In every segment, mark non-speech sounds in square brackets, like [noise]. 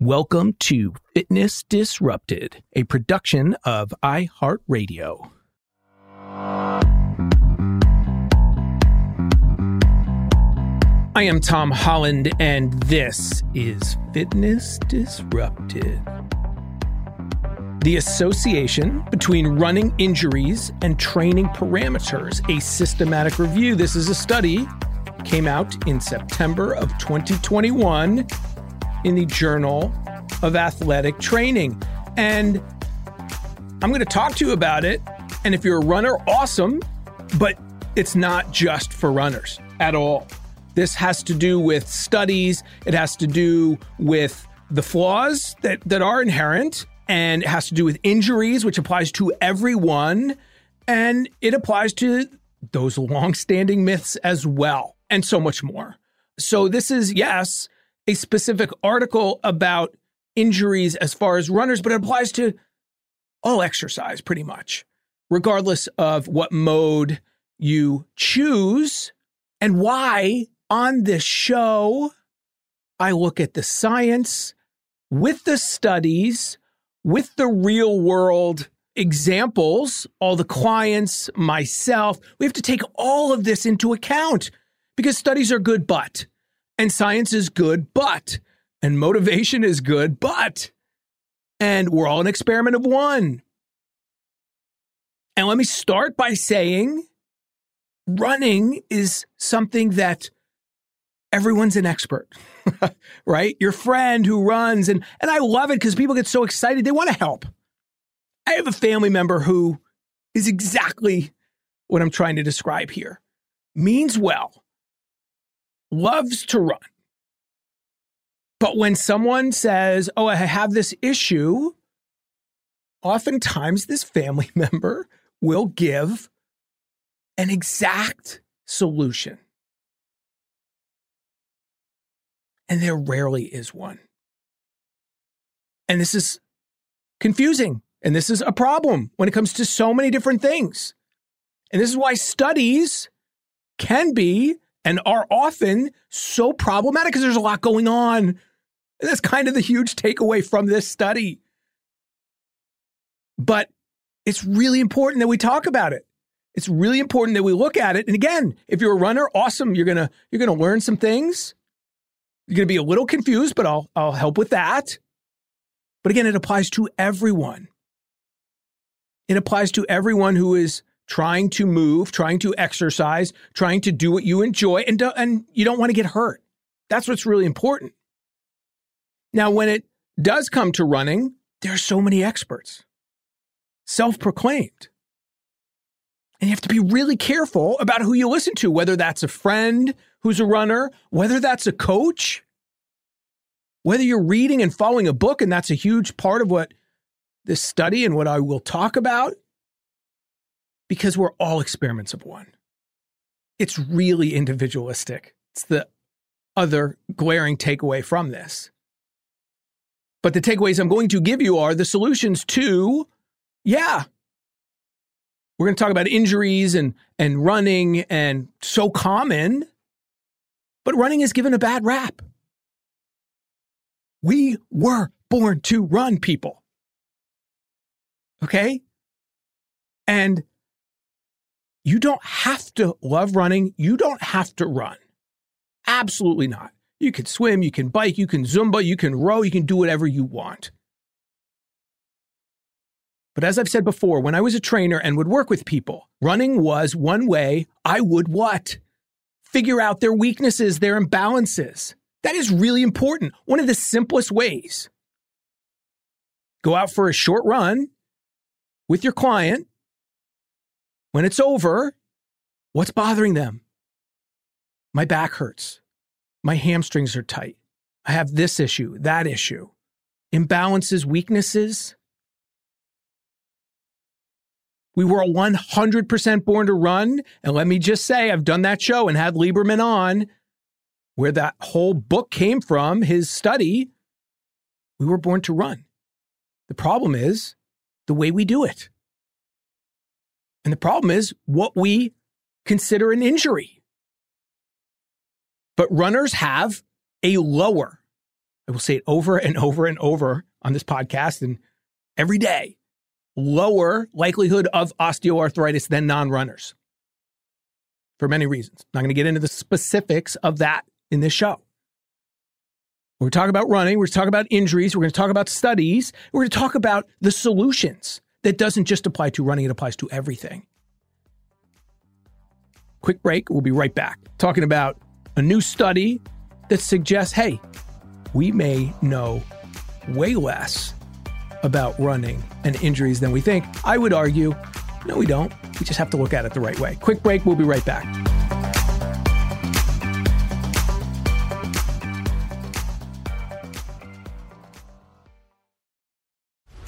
Welcome to Fitness Disrupted, a production of iHeartRadio. I am Tom Holland, and this is Fitness Disrupted. The association between running injuries and training parameters, a systematic review. This is a study came out in September of 2021 in the Journal of Athletic Training. And I'm going to talk to you about it. And if you're a runner, awesome, but it's not just for runners at all. This has to do with studies, it has to do with the flaws that, that are inherent, and it has to do with injuries, which applies to everyone, and it applies to those long-standing myths as well, and so much more. So this is yes, a specific article about injuries as far as runners, but it applies to all exercise pretty much, regardless of what mode you choose and why on this show, I look at the science with the studies, with the real world examples, all the clients, myself. We have to take all of this into account because studies are good, but, and science is good, but, and motivation is good, but, and we're all an experiment of one. And let me start by saying running is something that everyone's an expert, [laughs] right? Your friend who runs, and, and I love it because people get so excited. They want to help. I have a family member who is exactly what I'm trying to describe here. Means well, loves to run. But when someone says, Oh, I have this issue, oftentimes this family [laughs] member will give an exact solution. And there rarely is one. And this is confusing. And this is a problem when it comes to so many different things. And this is why studies can be and are often so problematic because there's a lot going on. And that's kind of the huge takeaway from this study. But it's really important that we talk about it. It's really important that we look at it. And again, if you're a runner, awesome. You're gonna you're gonna learn some things. You're gonna be a little confused, but I'll I'll help with that. But again, it applies to everyone. It applies to everyone who is trying to move, trying to exercise, trying to do what you enjoy, and, do, and you don't want to get hurt. That's what's really important. Now, when it does come to running, there are so many experts, self proclaimed. And you have to be really careful about who you listen to, whether that's a friend who's a runner, whether that's a coach, whether you're reading and following a book, and that's a huge part of what this study and what I will talk about, because we're all experiments of one. It's really individualistic. It's the other glaring takeaway from this. But the takeaways I'm going to give you are the solutions to, yeah, we're going to talk about injuries and, and running and so common, but running is given a bad rap. We were born to run, people. Okay? And you don't have to love running. You don't have to run. Absolutely not. You can swim, you can bike, you can Zumba, you can row, you can do whatever you want. But as I've said before, when I was a trainer and would work with people, running was one way I would what? Figure out their weaknesses, their imbalances. That is really important. One of the simplest ways. Go out for a short run with your client. When it's over, what's bothering them? My back hurts. My hamstrings are tight. I have this issue, that issue. Imbalances, weaknesses. We were 100% born to run. And let me just say, I've done that show and had Lieberman on where that whole book came from, his study. We were born to run. The problem is the way we do it. And the problem is what we consider an injury. But runners have a lower, I will say it over and over and over on this podcast and every day, lower likelihood of osteoarthritis than non runners for many reasons. Not going to get into the specifics of that in this show. We're talking about running, we're talking about injuries, we're going to talk about studies, we're going to talk about the solutions that doesn't just apply to running, it applies to everything. Quick break, we'll be right back. Talking about a new study that suggests hey, we may know way less about running and injuries than we think. I would argue, no, we don't. We just have to look at it the right way. Quick break, we'll be right back.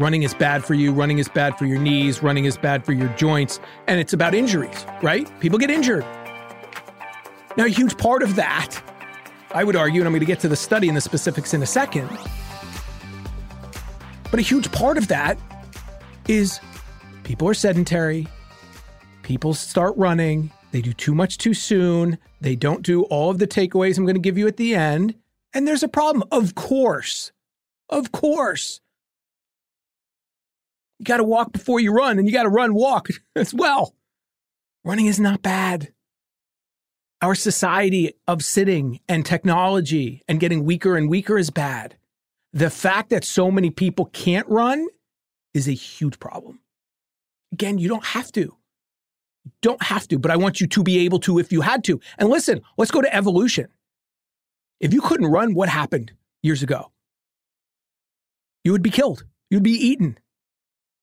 Running is bad for you, running is bad for your knees, running is bad for your joints, and it's about injuries, right? People get injured. Now, a huge part of that, I would argue, and I'm going to get to the study and the specifics in a second, but a huge part of that is people are sedentary, people start running, they do too much too soon, they don't do all of the takeaways I'm going to give you at the end, and there's a problem. Of course. Of course. You got to walk before you run, and you got to run walk [laughs] as well. Running is not bad our society of sitting and technology and getting weaker and weaker is bad. The fact that so many people can't run is a huge problem. Again, you don't have to. You don't have to, but I want you to be able to if you had to. And listen, let's go to evolution. If you couldn't run, what happened years ago? You would be killed. You'd be eaten.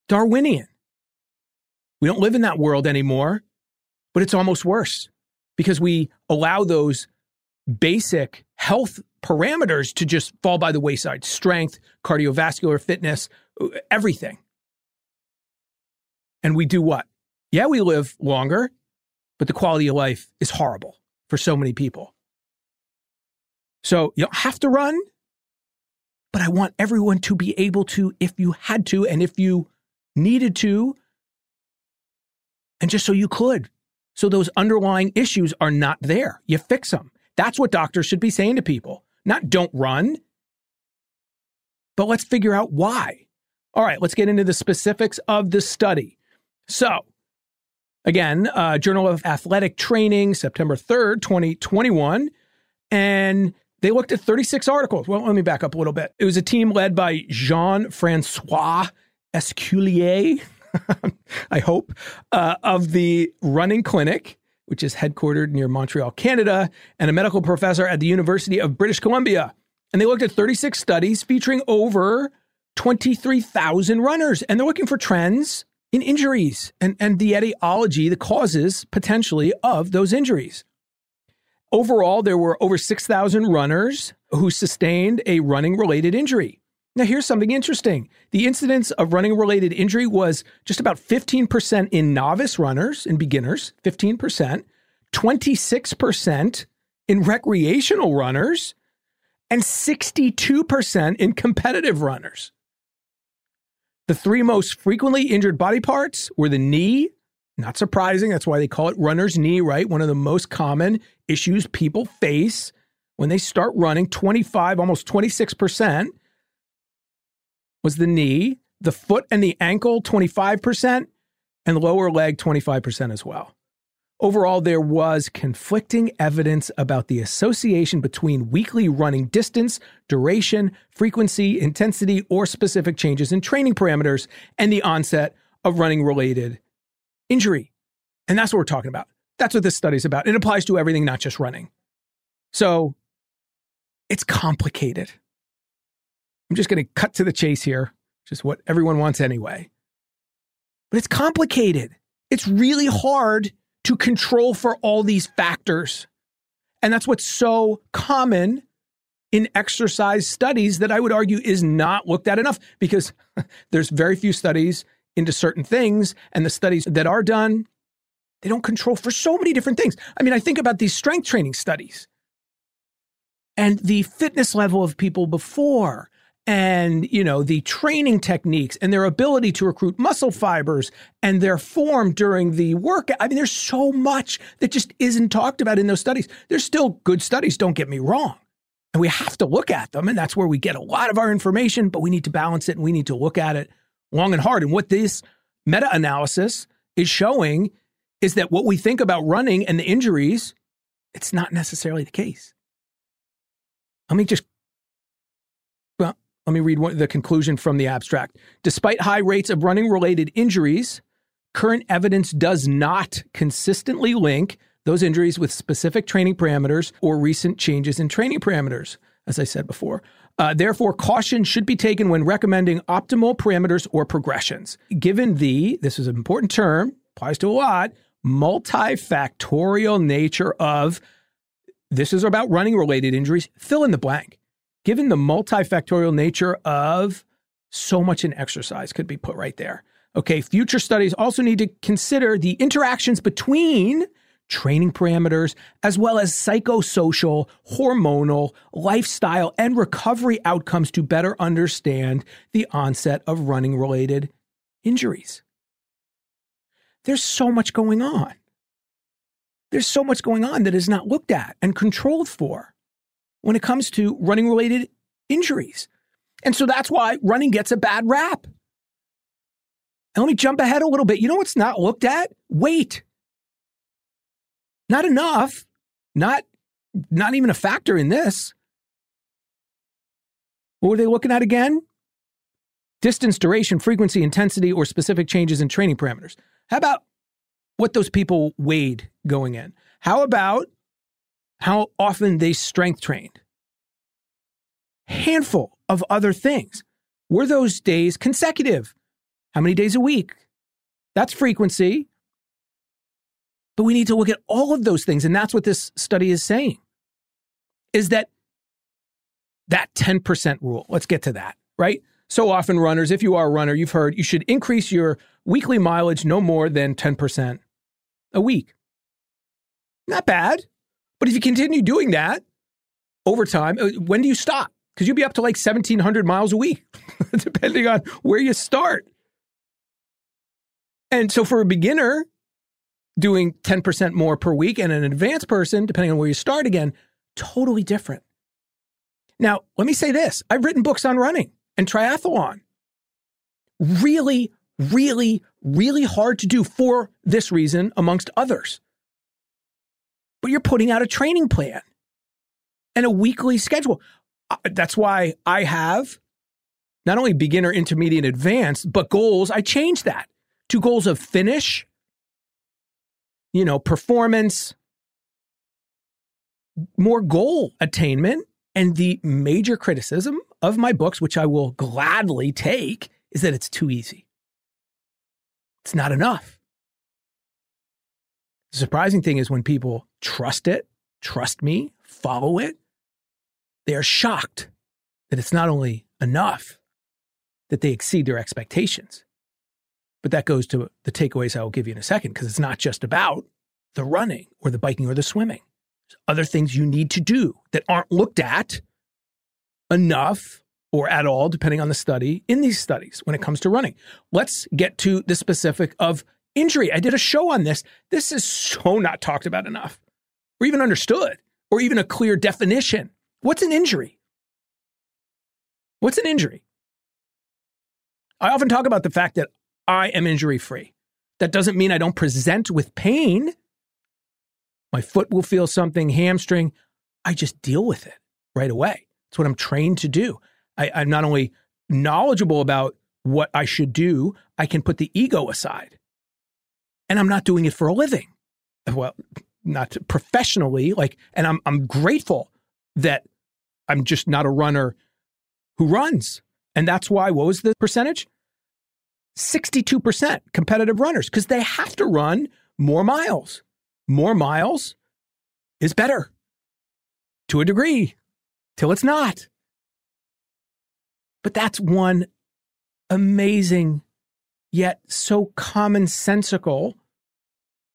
Darwinian. We don't live in that world anymore, but it's almost worse because we allow those basic health parameters to just fall by the wayside strength, cardiovascular fitness, everything. And we do what? Yeah, we live longer, but the quality of life is horrible for so many people. So you don't have to run, but I want everyone to be able to if you had to and if you needed to, and just so you could so those underlying issues are not there. You fix them. That's what doctors should be saying to people, not don't run. But let's figure out why. All right, let's get into the specifics of the study. So, again, uh, Journal of Athletic Training, September 3rd, 2021. And they looked at 36 articles. Well, let me back up a little bit. It was a team led by Jean Francois Esculier. [laughs] I hope, uh, of the running clinic, which is headquartered near Montreal, Canada, and a medical professor at the University of British Columbia. And they looked at 36 studies featuring over 23,000 runners, and they're looking for trends in injuries and, and the etiology, the causes potentially of those injuries. Overall, there were over 6,000 runners who sustained a running related injury. Now, here's something interesting. The incidence of running related injury was just about 15% in novice runners and beginners, 15%, 26% in recreational runners, and 62% in competitive runners. The three most frequently injured body parts were the knee, not surprising. That's why they call it runner's knee, right? One of the most common issues people face when they start running, 25, almost 26% was the knee, the foot and the ankle 25%, and lower leg 25% as well. Overall, there was conflicting evidence about the association between weekly running distance, duration, frequency, intensity, or specific changes in training parameters and the onset of running related injury. And that's what we're talking about. That's what this study is about. It applies to everything, not just running. So it's complicated. I'm just going to cut to the chase here, just what everyone wants anyway. But it's complicated. It's really hard to control for all these factors. And that's what's so common in exercise studies that I would argue is not looked at enough because [laughs] there's very few studies into certain things. And the studies that are done, they don't control for so many different things. I mean, I think about these strength training studies and the fitness level of people before and you know the training techniques and their ability to recruit muscle fibers and their form during the workout i mean there's so much that just isn't talked about in those studies there's still good studies don't get me wrong And we have to look at them. And that's where we get a lot of our information, but we need to balance it and we need to look at it long and hard. And what this meta analysis is showing is that what we think about running and the injuries, it's not necessarily the case. Let me just, let me read the conclusion from the abstract. Despite high rates of running related injuries, current evidence does not consistently link those injuries with specific training parameters or recent changes in training parameters, as I said before. Uh, therefore, caution should be taken when recommending optimal parameters or progressions. Given the, this is an important term, applies to a lot, multifactorial nature of this is about running related injuries, fill in the blank. Given the multifactorial nature of so much in exercise could be put right there. Okay, future studies also need to consider the interactions between training parameters, as well as psychosocial, hormonal, lifestyle, and recovery outcomes to better understand the onset of running related injuries. There's so much going on. There's so much going on that is not looked at and controlled for when it comes to running related injuries. And so that's why running gets a bad rap. And let me jump ahead a little bit. You know what's not looked at? Weight. Not enough. Not not even a factor in this. What were they looking at again? Distance, duration, frequency, intensity, or specific changes in training parameters. How about what those people weighed going in? How about how often they strength trained? Handful of other things. Were those days consecutive? How many days a week? That's frequency. But we need to look at all of those things. And that's what this study is saying is that that 10% rule. Let's get to that, right? So often, runners, if you are a runner, you've heard you should increase your weekly mileage no more than 10% a week. Not bad. But if you continue doing that over time, uh, when do you stop? Because you'll be up to like 1,700 miles a week, [laughs] depending on where you start. And so for a beginner, doing 10% more per week and an advanced person, depending on where you start again, totally different. Now, let me say this I've written books on running and triathlon. Really, really, really hard to do for this reason, amongst others. But you're putting out a training plan and a weekly schedule. Uh, that's why I have not only beginner, intermediate, advanced, but goals. I changed that to goals of finish you know, performance, more goal attainment. And the major criticism of my books, which I will gladly take, is that it's too easy. It's not enough. The surprising thing is when people trust it, trust me, follow it, they are shocked that it's not only enough, that they exceed their expectations. But that goes to the takeaways I will give you in a second, because it's not just about the running or the biking or the swimming. There's other things you need to do that aren't looked at enough or at all, depending on the study, in these studies when it comes to running. Let's get to the specific of injury. I did a show on this. This is so not talked about enough or even understood or even a clear definition. What's an injury? What's an injury? I often talk about the fact that I am injury free. That doesn't mean I don't present with pain. My foot will feel something, hamstring. I just deal with it right away. It's what I'm trained to do. I, I'm not only knowledgeable about what I should do, I can put the ego aside. And I'm not doing it for a living. Well, not professionally, like, and I'm I'm grateful that I'm just not a runner who runs. And that's why, what was the percentage? 62% competitive runners, because they have to run more miles. More miles is better to a degree till it's not. But that's one amazing, yet so commonsensical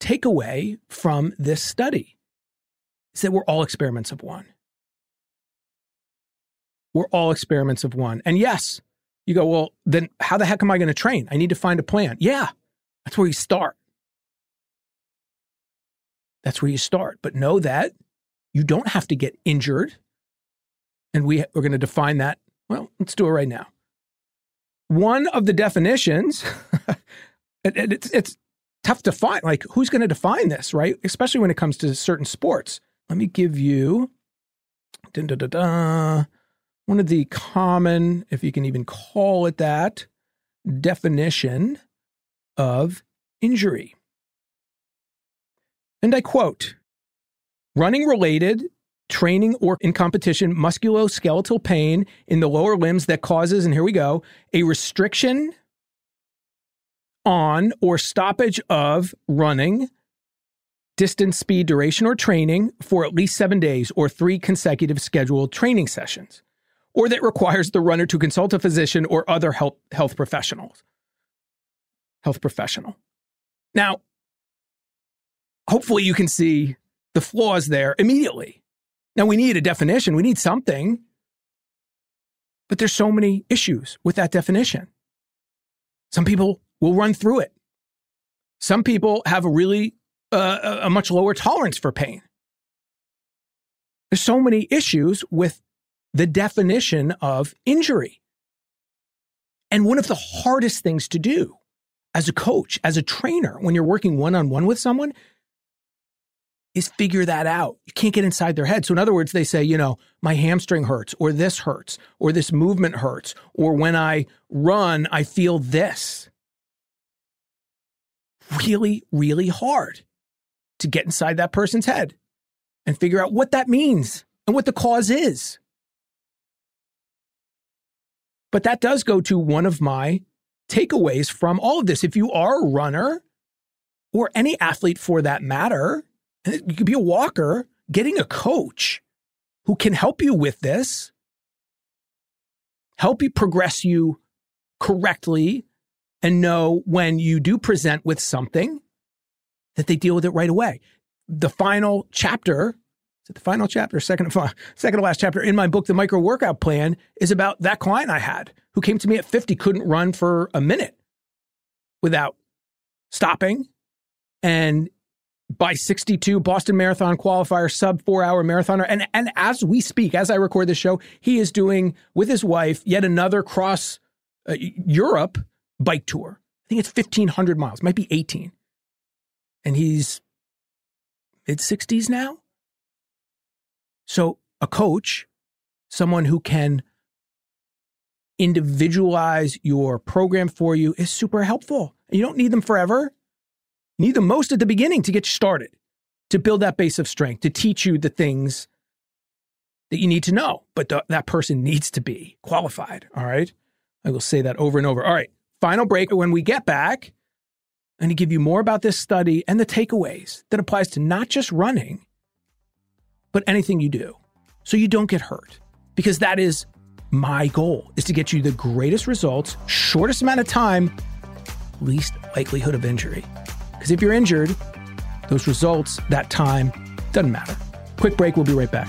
takeaway from this study is that we're all experiments of one. We're all experiments of one. And yes, you go, well, then how the heck am I going to train? I need to find a plan. Yeah, that's where you start. That's where you start. But know that you don't have to get injured And we, we're going to define that. Well, let's do it right now. One of the definitions, [laughs] it, it, it's, it's tough to find. Like, who's going to define this, right? Especially when it comes to certain sports. Let me give you da, da, da, one of the common, if you can even call it that, definition of injury. And I quote running related training or in competition musculoskeletal pain in the lower limbs that causes, and here we go, a restriction on or stoppage of running, distance, speed, duration, or training for at least seven days or three consecutive scheduled training sessions, or that requires the runner to consult a physician or other health, health professionals. Health professional. Now, hopefully you can see the flaws there immediately. Now we need a definition, we need something. But there's so many issues with that definition. Some people will run through it. Some people have a really uh, a much lower tolerance for pain. There's so many issues with the definition of injury. And one of the hardest things to do as a coach, as a trainer, when you're working one on one with someone, is figure that out. You can't get inside their head. So, in other words, they say, you know, my hamstring hurts, or this hurts, or this movement hurts, or when I run, I feel this. Really, really hard to get inside that person's head and figure out what that means and what the cause is. But that does go to one of my takeaways from all of this. If you are a runner, or any athlete for that matter, you could be a walker, getting a coach who can help you with this, help you progress you correctly, and know when you do present with something that they deal with it right away. The final chapter, is it the final chapter, second, [laughs] second to last chapter in my book, The Micro Workout Plan, is about that client I had who came to me at 50, couldn't run for a minute without stopping and by 62 Boston Marathon qualifier, sub four hour marathoner. And, and as we speak, as I record this show, he is doing with his wife yet another cross uh, Europe bike tour. I think it's 1,500 miles, might be 18. And he's mid 60s now. So a coach, someone who can individualize your program for you is super helpful. You don't need them forever need the most at the beginning to get you started, to build that base of strength, to teach you the things that you need to know. But th- that person needs to be qualified. All right. I will say that over and over. All right. Final break. When we get back, I'm going to give you more about this study and the takeaways that applies to not just running, but anything you do so you don't get hurt. Because that is my goal is to get you the greatest results, shortest amount of time, least likelihood of injury. Because if you're injured, those results, that time, doesn't matter. Quick break, we'll be right back.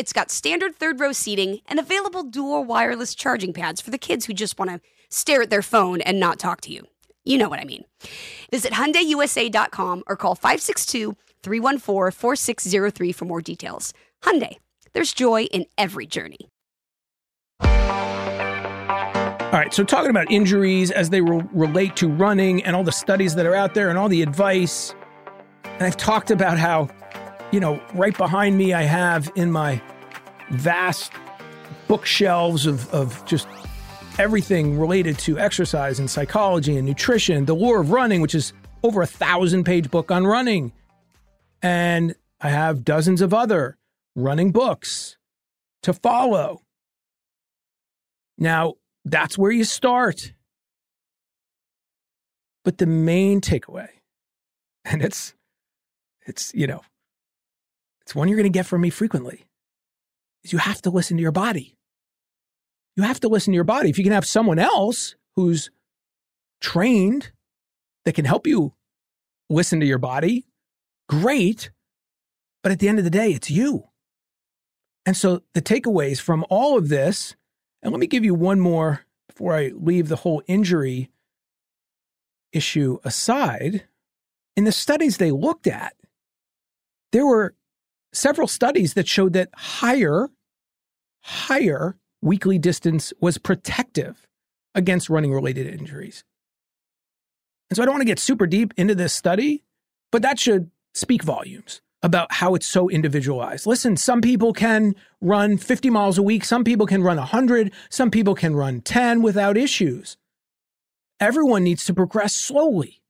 it's got standard third row seating and available dual wireless charging pads for the kids who just want to stare at their phone and not talk to you. You know what I mean. Visit HyundaiUSA.com or call 562-314-4603 for more details. Hyundai, there's joy in every journey. All right, so talking about injuries as they re- relate to running and all the studies that are out there and all the advice. And I've talked about how, you know, right behind me, I have in my vast bookshelves of, of just everything related to exercise and psychology and nutrition, The Lore of Running, which is over a thousand page book on running. And I have dozens of other running books to follow. Now, that's where you start. But the main takeaway, and it's it's you know, it's one you're going to get from me frequently, is you have to listen to your body. You have to listen to your body. If you can have someone else who's trained that can help you listen to your body, great. But at the end of the day, it's you. And so the takeaways from all of this and let me give you one more before I leave the whole injury issue aside. In the studies they looked at, there were several studies that showed that higher, higher weekly distance was protective against running related injuries. And so I don't want to get super deep into this study, but that should speak volumes about how it's so individualized. Listen, some people can run 50 miles a week, some people can run 100, some people can run 10 without issues. Everyone needs to progress slowly.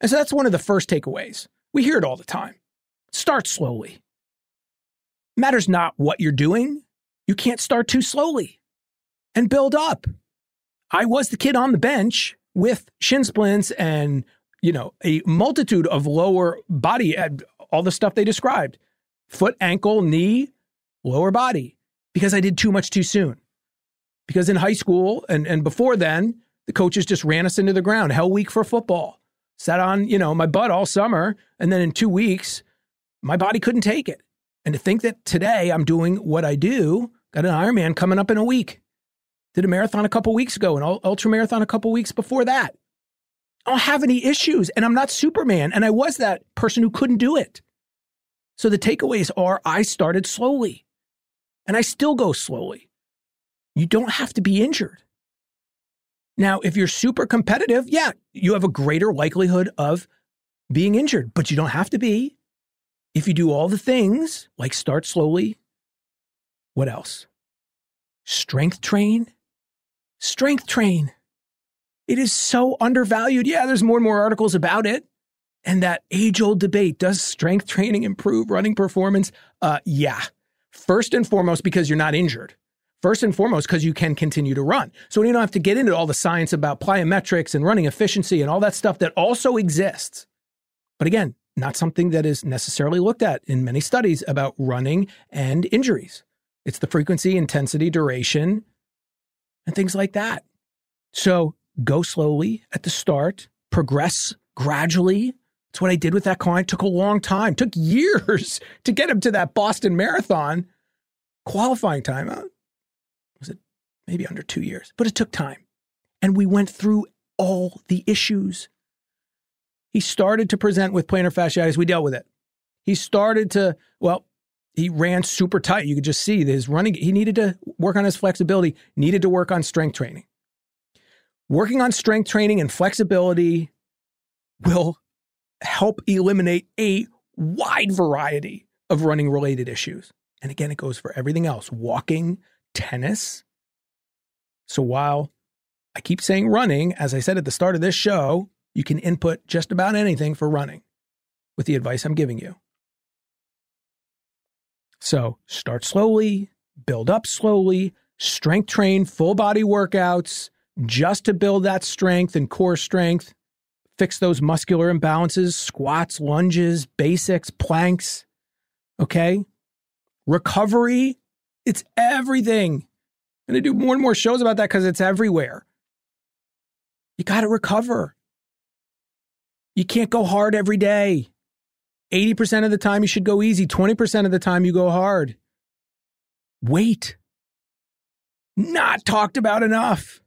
And so that's one of the first takeaways. We hear it all the time. Start slowly. Matters not what you're doing, you can't start too slowly and build up. I was the kid on the bench with shin splints and you know a multitude of lower body all the stuff they described foot, ankle, knee, lower body, because I did too much too soon. Because in high school and, and before then, the coaches just ran us into the ground. Hell week for football. Sat on, you know, my butt all summer. And then in two weeks, my body couldn't take it. And to think that today I'm doing what I do, got an Ironman coming up in a week. Did a marathon a couple weeks ago, an ultra marathon a couple weeks before that. I don't have any issues and I'm not Superman. And I was that person who couldn't do it. So the takeaways are I started slowly and I still go slowly. You don't have to be injured. Now, if you're super competitive, yeah, you have a greater likelihood of being injured, but you don't have to be. If you do all the things like start slowly, what else? Strength train? Strength train. It is so undervalued. Yeah, there's more and more articles about it. And that age old debate does strength training improve running performance? Uh, yeah. First and foremost, because you're not injured. First and foremost, because you can continue to run. So you don't have to get into all the science about plyometrics and running efficiency and all that stuff that also exists. But again, not something that is necessarily looked at in many studies about running and injuries. It's the frequency, intensity, duration, and things like that. So go slowly at the start, progress gradually. That's what I did with that client. Took a long time, took years [laughs] to get him to that Boston Marathon qualifying time. Uh, was it maybe under two years? But it took time. And we went through all the issues. He started to present with plantar fasciitis. We dealt with it. He started to, well, he ran super tight. You could just see his running. He needed to work on his flexibility, needed to work on strength training. Working on strength training and flexibility will help eliminate a wide variety of running related issues. And again, it goes for everything else walking, tennis. So while I keep saying running, as I said at the start of this show, you can input just about anything for running with the advice I'm giving you. So start slowly, build up slowly, strength train, full body workouts just to build that strength and core strength, fix those muscular imbalances, squats, lunges, basics, planks. Okay. Recovery, it's everything. I'm to do more and more shows about that because it's everywhere. You got to recover. You can't go hard every day. 80% of the time you should go easy, 20% of the time you go hard. Wait. Not talked about enough.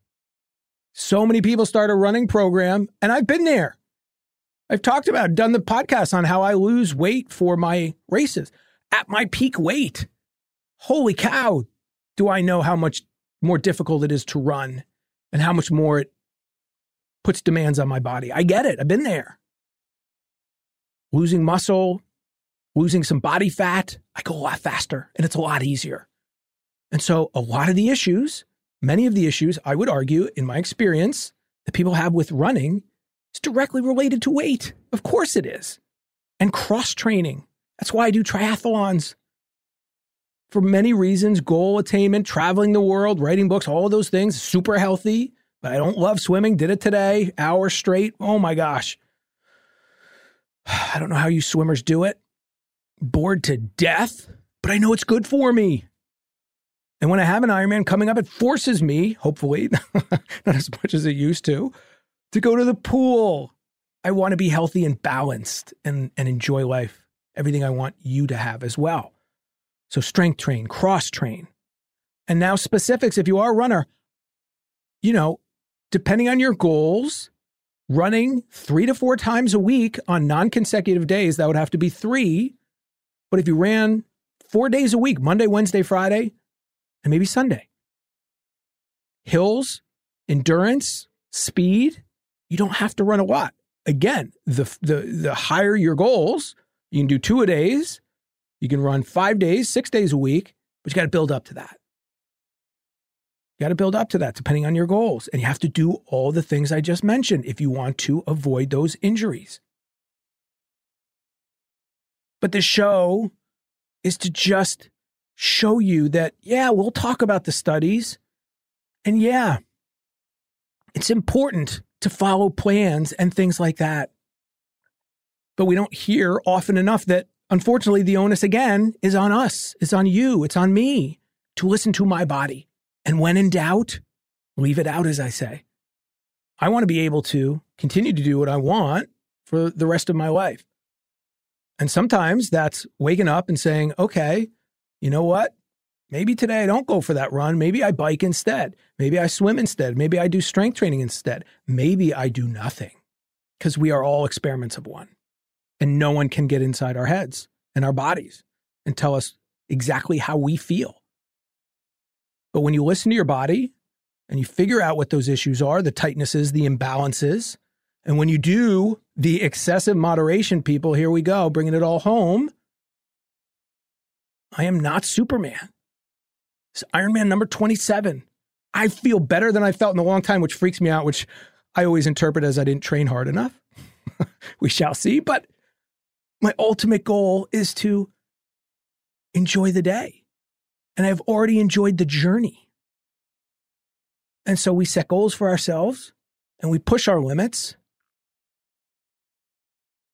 So many people start a running program, and I've been there. I've talked about, done the podcast on how I lose weight for my races at my peak weight. Holy cow, do I know how much more difficult it is to run and how much more it puts demands on my body. I get it. I've been there losing muscle, losing some body fat, I go a lot faster and it's a lot easier. And so, a lot of the issues, many of the issues, I would argue, in my experience, that people have with running is directly related to weight. Of course it is. And cross training. That's why I do triathlons. For many reasons goal attainment, traveling the world, writing books, all of those things, super healthy. But I don't love swimming. Did it today, hour straight. Oh my gosh. [sighs] I don't know how you swimmers do it. Bored to death, but I know it's good for me. And when I have an Ironman coming up, it forces me, hopefully, [laughs] not as much as it used to, to go to the pool. I want to be healthy and balanced and, and enjoy life, everything I want you to have as well. So, strength train, cross train. And now, specifics if you are a runner, you know, depending on your goals, running three to four times a week on non consecutive days, that would have to be three. But if you ran four days a week, Monday, Wednesday, Friday, and maybe Sunday, hills, endurance, speed, you don't have to run a lot. Again, the, the, the higher your goals, you can do two a days, you can run five days, six days a week, but you got to build up to that. You got to build up to that depending on your goals. And you have to do all the things I just mentioned if you want to avoid those injuries. But the show is to just show you that, yeah, we'll talk about the studies. And yeah, it's important to follow plans and things like that. But we don't hear often enough that, unfortunately, the onus again is on us, it's on you, it's on me to listen to my body and when in doubt, leave it out, as I say. I want to be able to continue to do what I want for the rest of my life. And sometimes that's waking up and saying, okay, you know what? Maybe today I don't go for that run. Maybe I bike instead. Maybe I swim instead. Maybe I do strength training instead. Maybe I do nothing because we are all experiments of one. And no one can get inside our heads and our bodies and tell us exactly how we feel. But when you listen to your body and you figure out what those issues are, the tightnesses, the imbalances, and when you do the excessive moderation, people, here we go, bringing it all home. I am not Superman. It's Ironman number 27. I feel better than I felt in a long time, which freaks me out, which I always interpret as I didn't train hard enough. [laughs] we shall see. But my ultimate goal is to enjoy the day and I've already enjoyed the journey. And so we set goals for ourselves and we push our limits,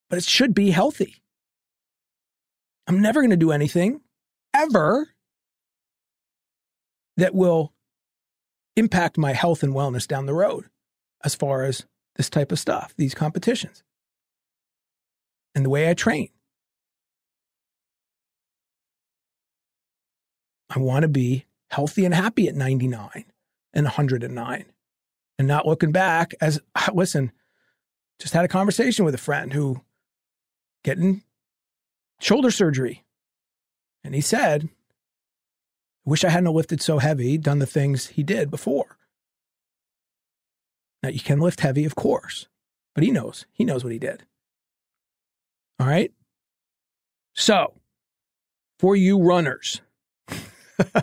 but it should be healthy. I'm never going to do anything ever that will impact my health and wellness down the road as far as this type of stuff, these competitions, and the way I train. I want to be healthy and happy at 99 and 109. and not looking back as ah, listen, just had a conversation with a friend who getting shoulder surgery. And he said, wish I hadn't lifted so heavy, done the things he did before. Now you can lift heavy, of course, but he knows. He knows what he did. All right. So, for you runners, [laughs]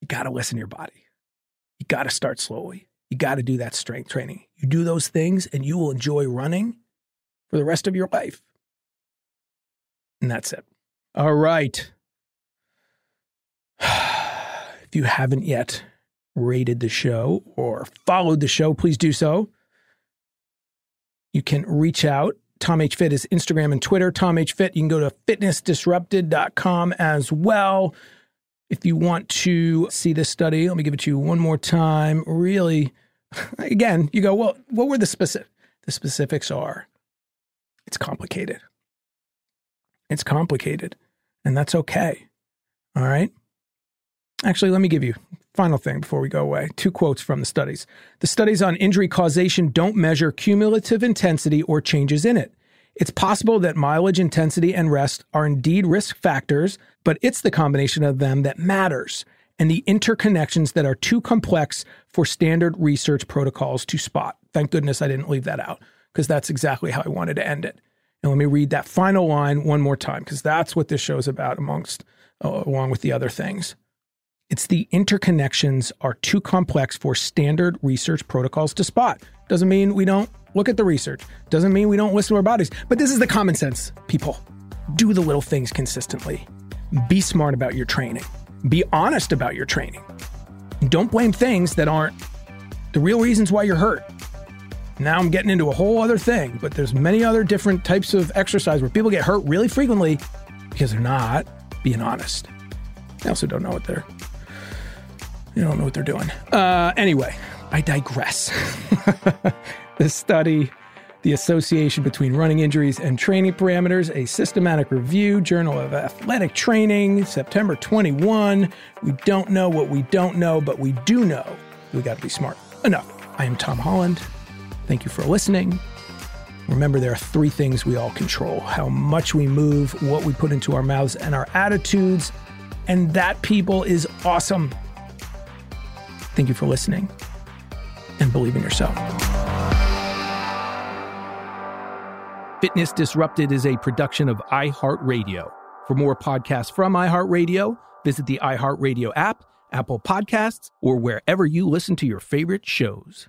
you got to listen to your body. You got to start slowly. You got to do that strength training. You do those things and you will enjoy running for the rest of your life. And that's it. All right. [sighs] If you haven't yet rated the show or followed the show, please do so. You can reach out. Tom H. Fit is Instagram and Twitter. Tom H. Fit. You can go to fitnessdisrupted.com as well. If you want to see this study, let me give it to you one more time. Really, [laughs] again, you go, well, what were the specific? The specifics are it's complicated. It's complicated, and that's okay. All right. Actually, let me give you final thing before we go away. Two quotes from the studies. The studies on injury causation don't measure cumulative intensity or changes in it. It's possible that mileage intensity and rest are indeed risk factors, but it's the combination of them that matters and the interconnections that are too complex for standard research protocols to spot. Thank goodness I didn't leave that out because that's exactly how I wanted to end it. And let me read that final line one more time because that's what this show is about amongst uh, along with the other things. It's the interconnections are too complex for standard research protocols to spot. Doesn't mean we don't look at the research. Doesn't mean we don't listen to our bodies. But this is the common sense, people. Do the little things consistently. Be smart about your training. Be honest about your training. Don't blame things that aren't the real reasons why you're hurt. Now I'm getting into a whole other thing, but there's many other different types of exercise where people get hurt really frequently because they're not being honest. They also don't know what they're they don't know what they're doing. Uh, anyway, I digress. [laughs] this study, the association between running injuries and training parameters, a systematic review, Journal of Athletic Training, September 21. We don't know what we don't know, but we do know we got to be smart. Enough. I am Tom Holland. Thank you for listening. Remember, there are three things we all control how much we move, what we put into our mouths, and our attitudes. And that, people, is awesome. Thank you for listening and believe in yourself. Fitness Disrupted is a production of iHeartRadio. For more podcasts from iHeartRadio, visit the iHeartRadio app, Apple Podcasts, or wherever you listen to your favorite shows.